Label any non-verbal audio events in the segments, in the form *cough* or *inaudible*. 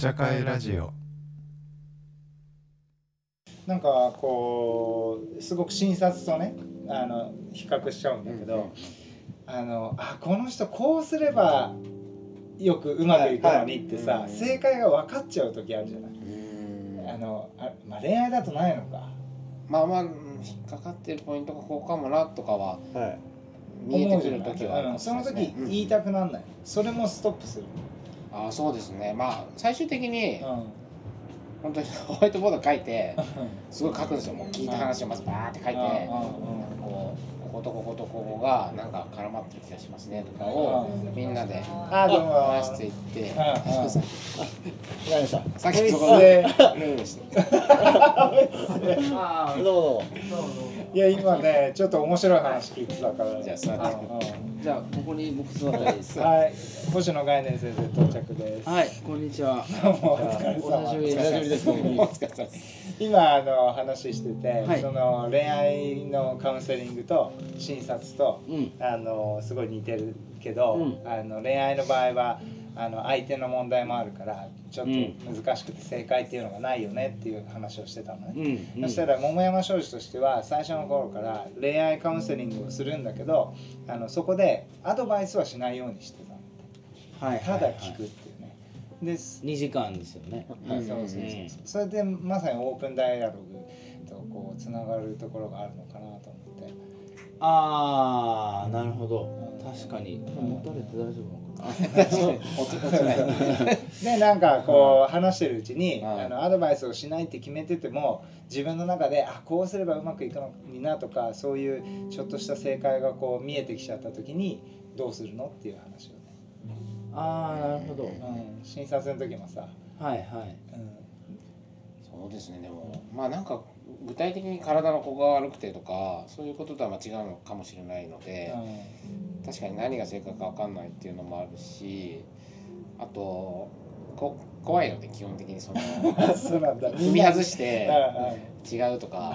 茶会ラジオ。なんかこうすごく診察とねあの比較しちゃうんだけど、あのあこの人こうすればよくうまくいくのにってさ、はいはい。正解が分かっちゃう時あるじゃない、うん。あのあ、まあ、恋愛だとないのか。まあまあうん引っかかってるポイントがこうかもなとかははい。見えてく思うじゃない。る時はありうん、ますその時ねうん。言いたくなんない、それもストップする、ああそうですね。まあ最終的にうん。本当にホワイトボード書いてすごい書くんですよ。もう聞いた話をまずバーって書いてこうこことこことここがなんか絡まってる気がしますねとかをみんなであどうも話していって。さっきそこでルールして。*laughs* あどうも。どうもいや今ねちょっと面白い話聞いてたから。じゃあじゃあここに僕座ったらいいですか？*laughs* はい。星野概念先生到着です。はいこんにちは。どうもお疲れ様お久しぶりお久しぶりです。お疲れ様です今あの話してて、はい。その恋愛のカウンセリングと診察とうん。あのすごい似てるけど、うん。あの恋愛の場合はあの相手の問題もあるからちょっと難しくて正解っていうのがないよねっていう話をしてたのね。うん。そしたら桃山商事としては最初の頃から恋愛カウンセリングをするんだけどあのそこでアドバイスはしないようにしてたの。はい。ただ聞くっ。です。2時間ですよね。そうそうそうそう。それでまさにオープンダイアログとこうつながるところがあるのかなと思って。ああなるほど。うん。確かに。ん。持たれて大丈夫なのかな。*laughs* でなんかこう話してるうちにはいあのアドバイスをしないって決めてても自分の中であこうすればうまくいくのになとかそういうちょっとした正解がこう見えてきちゃった時にどうするのっていう話をね、ああなるほど。うん、診察の時もさ、はいはい。うん。そうですねでも。まあなんか具体的に体のここが悪くてとかそういうこととはまあ違うのかもしれないので、確かに何が正解か分かんないっていうのもあるしあとこ怖いので基本的にそのうん、*laughs* そうなんだ。踏み外してうんうん違うとか。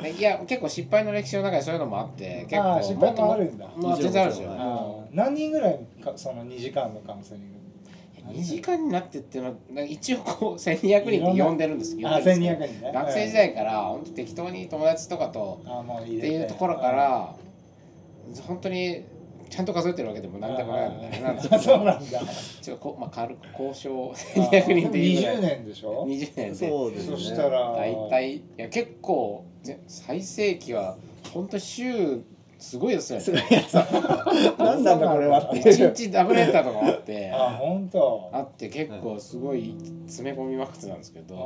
ねいや結構失敗の歴史の中でそういうのもあって結構もあるんだ。まあ全然あるんですようん何人ぐらいかその2時間のカウンセリング？2時間になってっていうのは一応こう1200人って呼んでるんですけど1200人ね。学生時代から本当適当に友達とかとってていうところから本当にちゃんと数えてるわけでもなんでもないのでなんですけあどそうなんだ。ちょっとこうまあ軽く交渉1200人っていうぐらい20年でしょ？20年でそうですね。そしたら大体いや結構ぜ最盛期は本当週すごいですよね。何 *laughs* なんだこれはって一いう。日ダブルエンターとかもあって。*laughs* あ本当。あって結構すごい詰め込みまくってたんですけうんど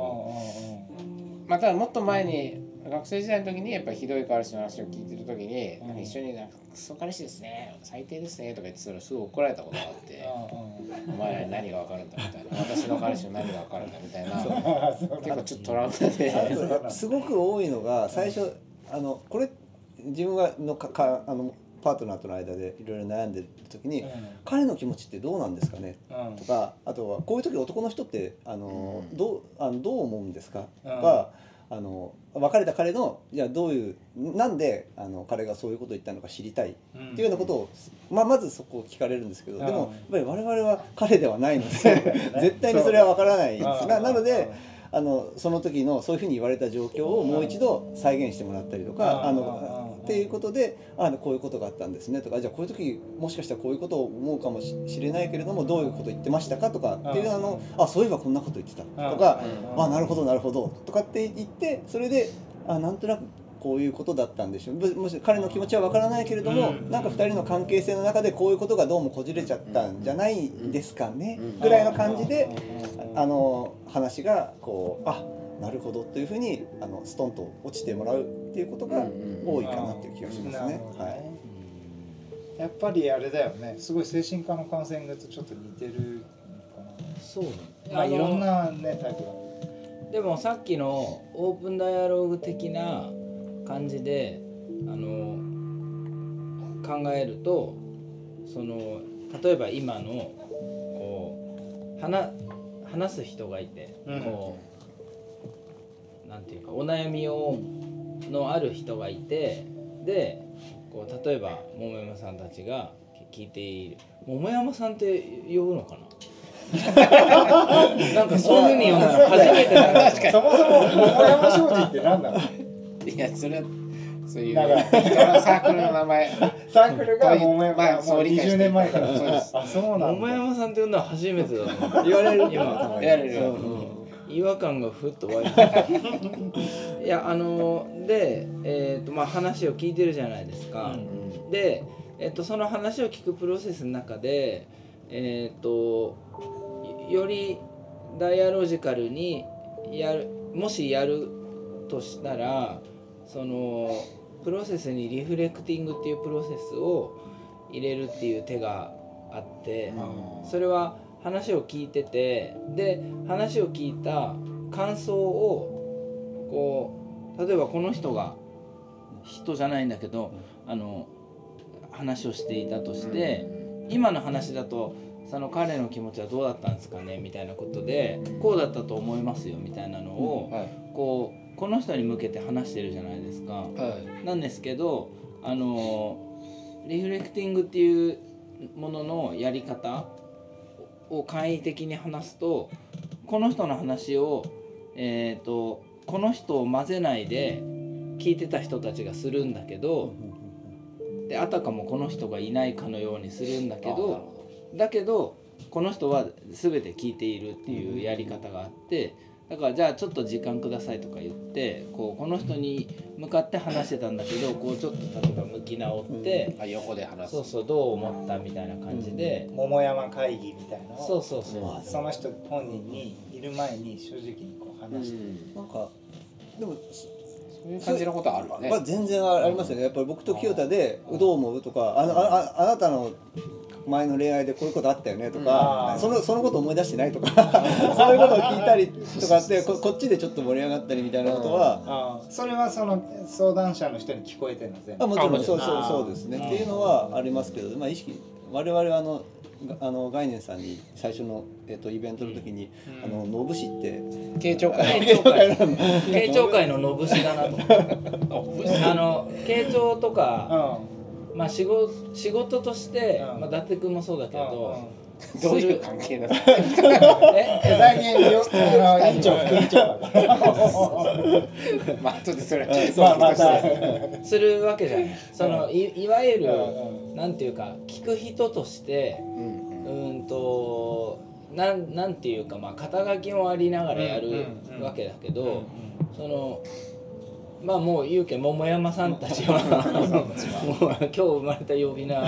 うんまあただもっと前に学生時代の時にやっぱりひどい彼氏の話を聞いてる時に、一緒になんか「クソ彼氏ですね。最低ですね」とか言ってたらすごい怒られたことがあって「お前らに何が分かるんだ」みたいな「*laughs* 私の彼氏の何が分かるんだ」みたいな。結構ちょっとトラウマで。すごく多いのが最初あのこれ自分がのかかあのパートナーとの間でいろいろ悩んでる時に、彼の気持ちってどうなんですかね？うん。うんとかあとはこういう時男の人ってあの、うん。どうあのどう思うんですか？とうん。か、あの別れた彼のじゃあどういうなんであの彼がそういうことを言ったのか知りたい？っていうようなことを、まあ、まずそこを聞かれるんですけど、うん。でもやっぱり我々は彼ではないので *laughs* 絶対にそれは分からない。ななのであのその時のそういうふうに言われた状況をもう一度再現してもらったりとか、うん。うん。あのっていうことであこういうことがあったんですねとかじゃあこういう時もしかしたらこういうことを思うかもししれないけれどもどういうこと言ってましたかとかっていううんあのあそういえばこんなこと言ってたとか、うんあなるほどなるほどとかって言ってそれであなんとなくこういうことだったんでしょう。むむしろ彼の気持ちはわからないけれども、うん。なんか2人の関係性の中でこういうことがどうもこじれちゃったんじゃないですかね、うん。ぐらいの感じで、うん。あの話がこうあなるほどというふうにあのストンと落ちてもらうっていうことが多いかなっていう気がしますね。はい。やっぱりあれだよね。すごい精神科のカウンセリングとちょっと似てるのかそうまあいろんなねタイプが。でもさっきのオープンダイアログ的な感じであの考えるとその例えば今のこう話話す人がいて、うん。こうなんていうかお悩みをのある人がいてでこう例えば桃山さんたちが聞いている。桃山さんって呼ぶのかな？*laughs* なんかそういうふうに読んだの。初めてだなそもそも桃山商事って何なの？いやそれはそういうだから人のサークルの名前。サークルが桃山、まあもうそう理解して20年前から。そうです。あそうなんだ。桃山さんって呼んだの初めてだと言われる今。言われる違和感がふっと湧いて。*laughs* いやあので、えーとまあ、話を聞いてるじゃないですか、で、えー、とその話を聞くプロセスの中でえっ、とよりダイアロジカルにやるもしやるとしたらそのプロセスにリフレクティングっていうプロセスを入れるっていう手があって、それは話を聞いててで話を聞いた感想をこう例えばこの人が人じゃないんだけどあの話をしていたとして、今の話だとその彼の気持ちはどうだったんですかねみたいなことでこうだったと思いますよみたいなのをはいこうこの人に向けて話してるじゃないですか。はいなんですけどあのリフレクティングっていうもののやり方を簡易的に話すとこの人の話を、えー、とこの人を混ぜないで聞いてた人たちがするんだけどであたかもこの人がいないかのようにするんだけどほだけどこの人は全て聞いているっていうやり方があってだからじゃあちょっと時間くださいとか言ってこうこの人に向かって話してたんだけどこうちょっと例えば向き直って、あ横で話す。そうそうどう思ったみたいな感じで、桃山会議みたいなそうそうそう、その人本人にいる前に正直にこううん話して、なんかでもそういう感じのことあるよね。まあ、全然ありますよね。やっぱり僕と清田で「どう思う?」とかあのあああなたの前の恋愛でこういうことあったよねとか、うん。そのそのこと思い出してないとか *laughs* そういうことを聞いたりとかってここっちでちょっと盛り上がったりみたいなことは、それはその相談者の人に聞こえてるの全部？あもちろん。そうん。そうそうですね。っていうのはありますけど、まあ、意識我々はあのがあの概念さんに最初の、えっとイベントの時に「うん。あのノブシって慶長会。慶長会ののぶしだなと思って。*laughs* あの慶長とか、まあ、仕事仕事として、うん。まあ、伊達君もそうだけうんど、どういう関係なの *laughs* ええ最近よ。あの委員長副委員長。だからまあ後でそれまあまたするわけじゃない。そのいいわゆる、うなんていうか聞く人としてうんん。となんなんていうかまあ肩書きもありながらやるうんうんうんわけだけど、そのまあもう言うけん桃山さんたちは。もう今日生まれた呼び名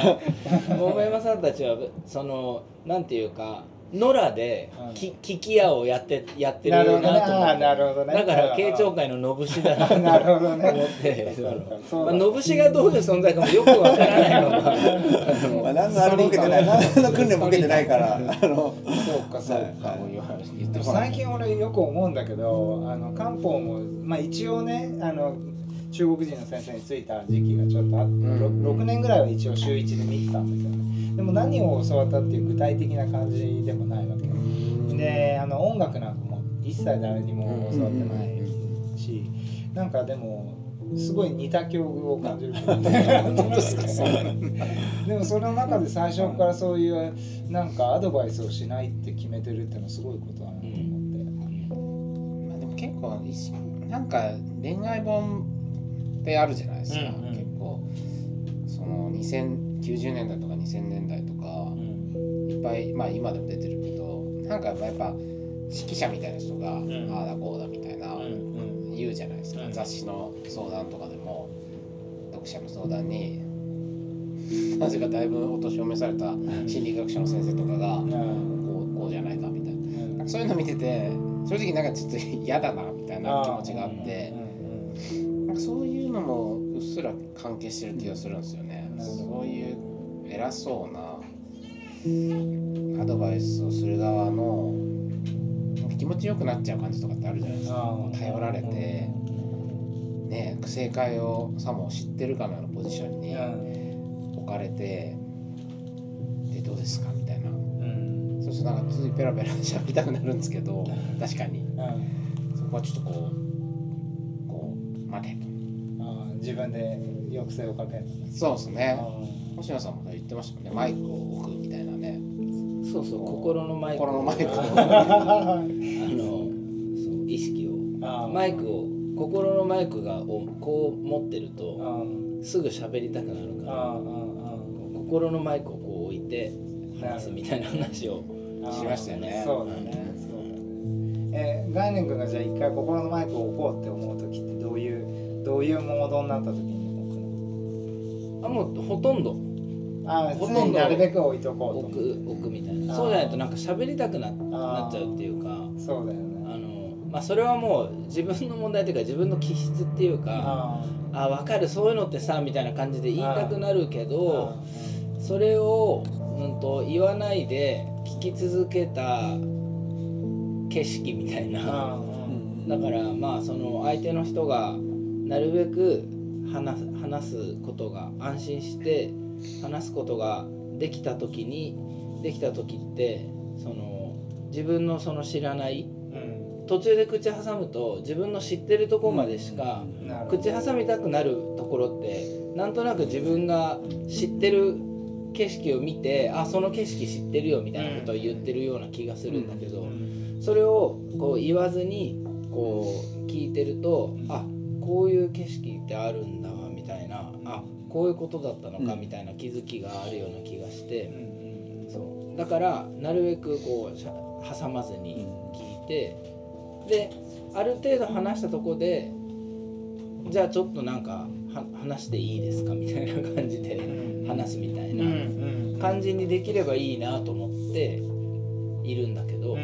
桃山さんたちはそのなんていうか野良でうん。き聞き屋をやってやってるなるほどね。ああなと思ってなるほどね。だから慶長会ののぶしだなと *laughs* なるほどね。思ってそのぶしがどういう存在かもよくわからないのが *laughs* まあ、何のあれも受けてない。何の訓練も受けてないから。あの。そうかそうか、最近俺よく思うんだけどあの漢方も、まあ、一応ねあの中国人の先生についた時期がちょっとあって、ん。6, 年ぐらいは一応週1で見てたんですよね。でも何を教わったっていう具体的な感じでもないわけ。であの音楽なんかも一切誰にも教わってないしなんかでもすごい似た境遇を感じるですかでもその中で最初からそういうなんかアドバイスをしないって決めてるっていうのはすごいことだなと思って。まあでも結構なんか恋愛本ってあるじゃないですか、うんうん。結構。その2090年代とか2000年代とかいっぱいまあ今でも出てるけどなんかやっぱやっぱ指揮者みたいな人が、ん。ああだこうだみたいな、うん言うじゃないですか、うん。雑誌の相談とかでも読者の相談に *laughs* なぜかだいぶお年を召された心理学者の先生とかが、うん。こうこうじゃないかみたいな。そういうの見てて正直なんかちょっと嫌だなみたいな気持ちがあってなんかそうのもうっすら関係してる気がするんですよね。なるほどそういう偉そうなアドバイスをする側の気持ちよくなっちゃう感じとかってあるじゃないですか。頼られて、ね、正解をさも知ってるかのようなポジションに置かれてでどうですかみたいな。うん。そうするとなんかついペラペラ喋りたくなるんですけど確かに。うん。そこはちょっとこう自分で抑制をかける。そうですね。あ星野さんも言ってましたもんね。マイクを置くみたいなね。そそう。そう。心のマイク。心のマイクを。*laughs* あのそう意識を。マイクを心のマイクがをこう持ってるあとーすぐ喋りたくなるからあ心のマイクをこう置いて話すみたいな話をしましたよね。そうだね。そうだね。え概念君がじゃあ一回心のマイクを置こうって思う時ってどういうモードになった時に置くあもうほとんど。のああほとんど。なるべく置いとこうと。置く置くみたいな。そうじゃないとなんか喋りたくななっちゃうっていうか。そうだよね。あのまあそれはもう自分の問題というか自分の気質っていうかああ分かるそういうのってさみたいな感じで言いたくなるけー。どそれを、うん、と言わないで聞き続けた景色みたいな。だからまあその相手の人がなるべく話す話すことが安心して話すことができた時にできた時ってその自分のその知らないうん。途中で口挟むと自分の知ってるところまでしかなるほど。口挟みたくなるところってなんとなく自分が知ってる景色を見てあその景色知ってるよみたいなことを言ってるような気がするんだけどうん。それをこう言わずにこう聞いてるとあこういう景色ってあるんだわみたいなあこういうことだったのかうん。みたいな気づきがあるような気がしてうん。そう。だからなるべくこう挟まずに聞いてである程度話したとこでじゃあちょっとなんかは話していいですかみたいな感じでうん。話すみたいなん感じにできればいいなと思っているんだけど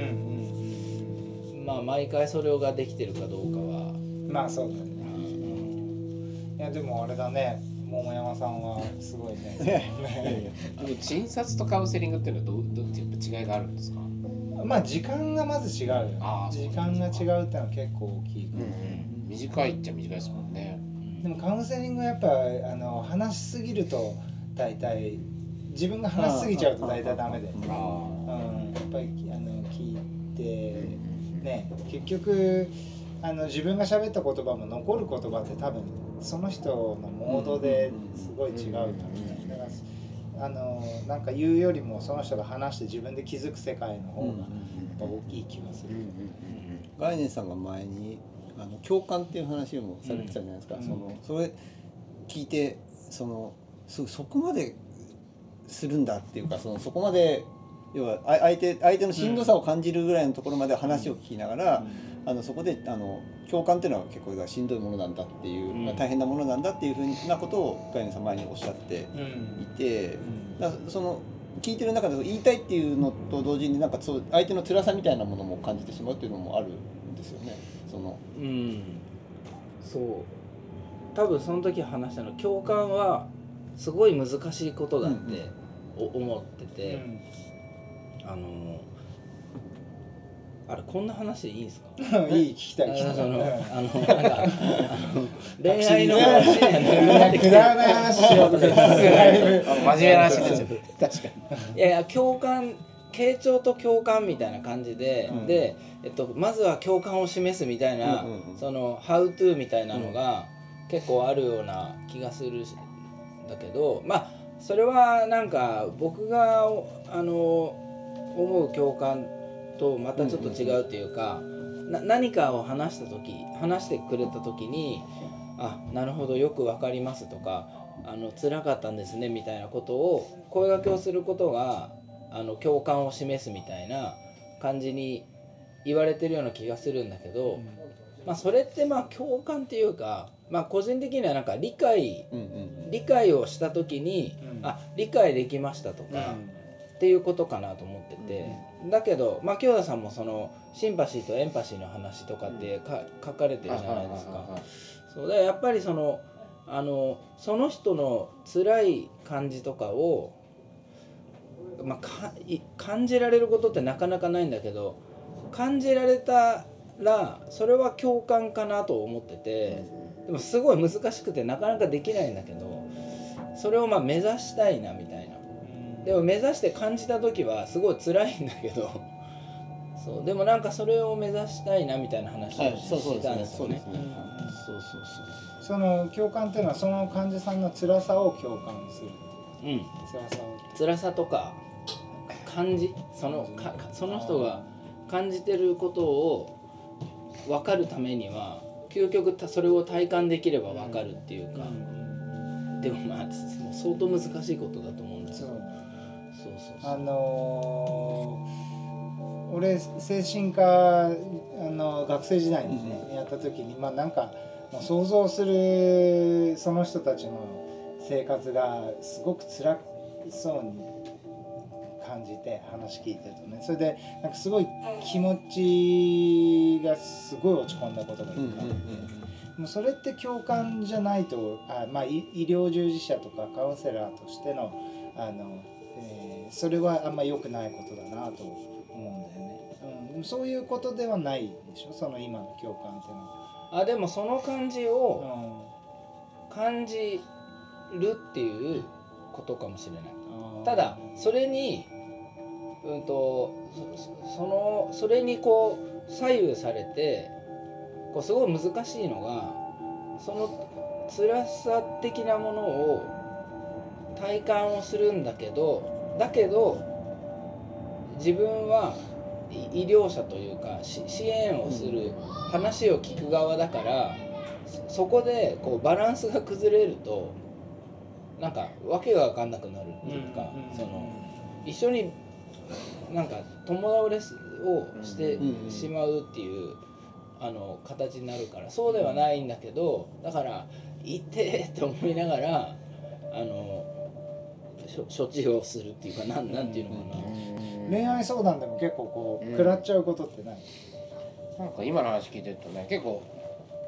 まあ毎回それができてるかどうかはうんまあそうだよねいやでもあれだね。桃山さんはすごいね。*laughs* でも診察とカウンセリングっていうのはどうどうっていう違いがあるんですか、まあ時間がまず違うよね。時間が違うってのは結構大きいから、短いっちゃ短いですもんね。でもカウンセリングはやっぱあの話しすぎると大体自分が話しすぎちゃうと大体ダメで、うん、やあっぱりあの聞いてね結局あの自分が喋った言葉も残る言葉って多分その人のモードですごい違うからねだからあのなんか言うよりもその人が話して自分で気づく世界の方がやっぱ大きい気がする、概念さんが前にあの共感っていう話もされてたじゃないですか、うん。そのそれ聞いてそのそそこまでするんだっていうかそのそこまで要はあ相手相手のしんどさを感じるぐらいのところまで話を聞きながら、あのそこであの共感っていうのは結構しんどいものなんだっていう、うん。まあ大変なものなんだっていうふうなことを概念さん前におっしゃってうん。いて、だからその聞いてる中で言いたいっていうのと同時になんかそう相手の辛さみたいなものも感じてしまうっていうのもあるんですよね。そのうん。そう。多分その時話したの共感はすごい難しいことだってお思ってて、あのあれこんな話でいいですか？う *laughs* んいい聞きたい聞きたい。あのあのなんかあの *laughs* 恋愛の話くだらない話しようとか言ってだいぶあ真面目な話になっちゃう確かにいやいや共感傾聴と共感みたいな感じで、うん。で、えっと、まずは共感を示すみたいな、うんうんうん。その「How to」みたいなのが結構あるような気がするしだけどまあそれはなんか僕があの思う共感とまたちょっと違うっていうか、な何かを話した時話してくれた時に「あなるほどよくわかります」とか「あの辛かったんですね」みたいなことを声掛けをすることがあの共感を示すみたいな感じに言われてるような気がするんだけど、まあ、それってまあ共感っていうか、まあ、個人的にはなんか理解うんうん理解をした時に、うん。あ理解できましたとか、っていうことかなと思ってて、だけどまあ京田さんもそのシンパシーとエンパシーの話とかってか書かれてるじゃないですか。そうだからやっぱりそのあのその人の辛い感じとかを、まあ、かい感じられることってなかなかないんだけど感じられたらそれは共感かなと思っててでもすごい難しくてなかなかできないんだけどそれをまあ目指したいなみたいな。でも目指して感じた時はすごい辛いんだけど。*laughs* そう。でもなんかそれを目指したいなみたいな話をはいしそうそうですね。したんですよね。そうそうそうその共感っていうのはその患者さんの辛さを共感する。そう。うん。辛さを。辛さとか感じそのかその人が感じてることを分かるためには究極たそれを体感できれば分かるっていうか、でもまあ相当難しいことだと思うんだけど。そうそうそうそうあのー俺精神科あの学生時代にね、やった時にまあなんか想像するその人たちの生活がすごく辛そうに感じて話聞いてるとね。それでなんかすごい気持ちがすごい落ち込んだことがいっぱいあって。もうそれって共感じゃないとあ、まあ、医医療従事者とかカウンセラーとしてのあの、えーそれはあんま良くないことだなと思うんだよね、うんでも、そういうことではないでしょその今の共感っていうのは。あでもその感じを感じるっていうことかもしれない。うんただそれにうんとそそのそれにこう左右されてこうすごい難しいのがその辛さ的なものを体感をするんだけどだけど自分はい医療者というかし支援をする話を聞く側だからそそこでこうバランスが崩れるとなんか訳が分かんなくなるっていうか、うんその一緒になんか友倒れをしてうんしまうっていうあの形になるからそうではないんだけどだから「いて!」って思いながらあの *laughs* 処置をするっていうかなんなんていうのかな。恋愛相談でも結構こう、うん。食らっちゃうことってない？なんか今の話聞いてるとね結構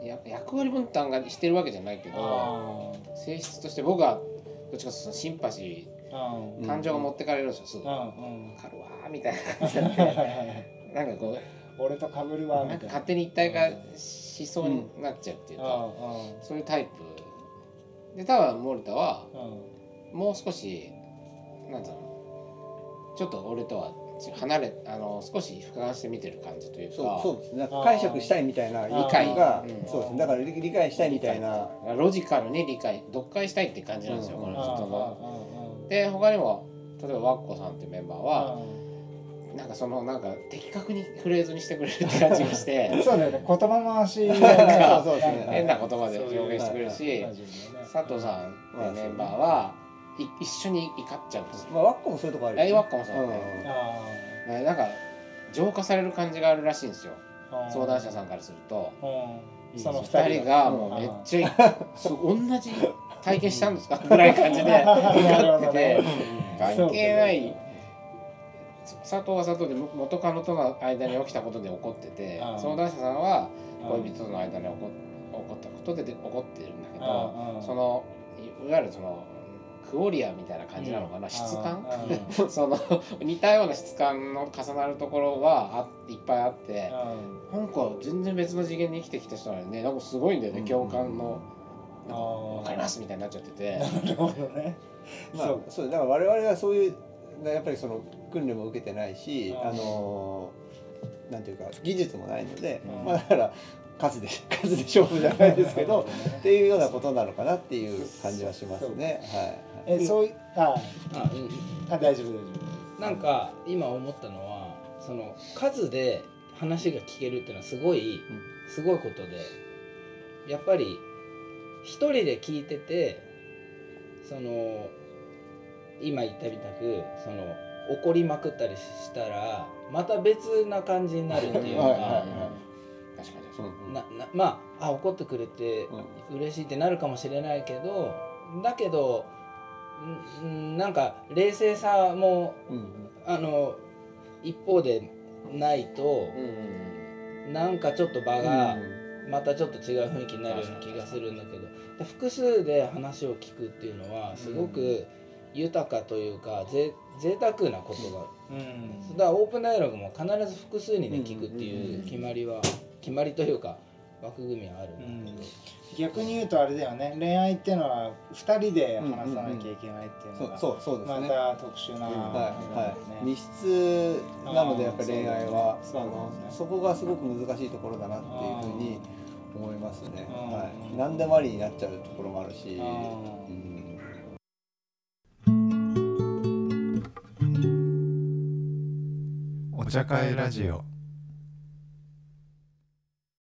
や役割分担がしてるわけじゃないけどあ性質として僕はどっちかというとシンパシー感情が持ってかれるんですよすぐ。わうんうん。かるわーみたいな感じに *laughs* なんかこ俺と被るわうなんかみたいな。勝手に一体化しそうになっちゃうっていうか、あそういうタイプ。で多分森田はあうんもう少しなんだろう。ちょっと俺とは離れあの少し俯瞰して見てる感じというか。そうそうですね。なんか解釈したいみたいな理解。がうん。そうですね。だから理理解したいみたいな。ロジカルに理解読解したいって感じなんですよ、うん。この人の。あで他にも例えばワッコさんっていうメンバーあはなんかそのなんか的確にフレーズにしてくれるって感じがして。*laughs* そうだよね。言葉回し。*laughs* そうそうですね変な言葉で表現してくれるし佐藤さんってメンバーはい一緒に怒っちゃう。んですよ。まあワッコもそういうとこあるよね。あワッコもそうだね。あねなんか浄化される感じがあるらしいんですよ。あ相談者さんからすると。うん。その二人が。もうめっちゃそう同じ体験したんですか？ぐらい感じで。*laughs* 怒ってて。関係ない。佐藤は佐藤で元カノとの間に起きたことで怒ってて。ああ相談者さんはうん恋人との間に起こ起こったことでで怒ってるんだけどああそのいいわゆるそのクオリアみたいな感じなのかな、質感？*laughs* その似たような質感の重なるところはあいっぱいあってなん。か全然別の次元に生きてきた人なのにね。なんかすごいんだよね、うん。共感の。なんかああ分かりますみたいになっちゃってて。なるほどね。*laughs* まあそう。そうだから我々はそういうやっぱりその訓練も受けてないしあのーなんていうか技術もないので、うん。まあだから数で数で勝負じゃないですけど *laughs* っていうようなことなのかなっていう感じはしますね。はい。えそういああうんあ大丈夫大丈なんか今思ったのはその数で話が聞けるっていうのはすごい、すごいことでやっぱり一人で聞いててその今言ったみたくその怒りまくったりしたらまた別な感じになるっていうか、はいはいはい。確かにうそう。んななまああ怒ってくれて嬉しいってなるかもしれないけどだけどんんなんか冷静さもうんうん。あの一方でないとうんうんなんかちょっと場がまたちょっと違う雰囲気になるような気がするんだけど。で複数で話を聞くっていうのはすごく豊かというかぜ贅沢なことが夫うん。だからオープンダイアログも必ず複数にねうん聞くってうん。うんいう決まりは決まりというか枠組みはあるんだけど。逆に言うとあれだよね。恋愛っていうのは2人で話さなきゃいけないっていうのがそうそうそうですね。また特殊な、はいはい、密ね。室なのでやっぱり恋愛はそうあのそこがすごく難しいところだなっていうふうに思いますね、うん。はい、何でもありになっちゃうところもあるし、あうん。お茶会ラジオ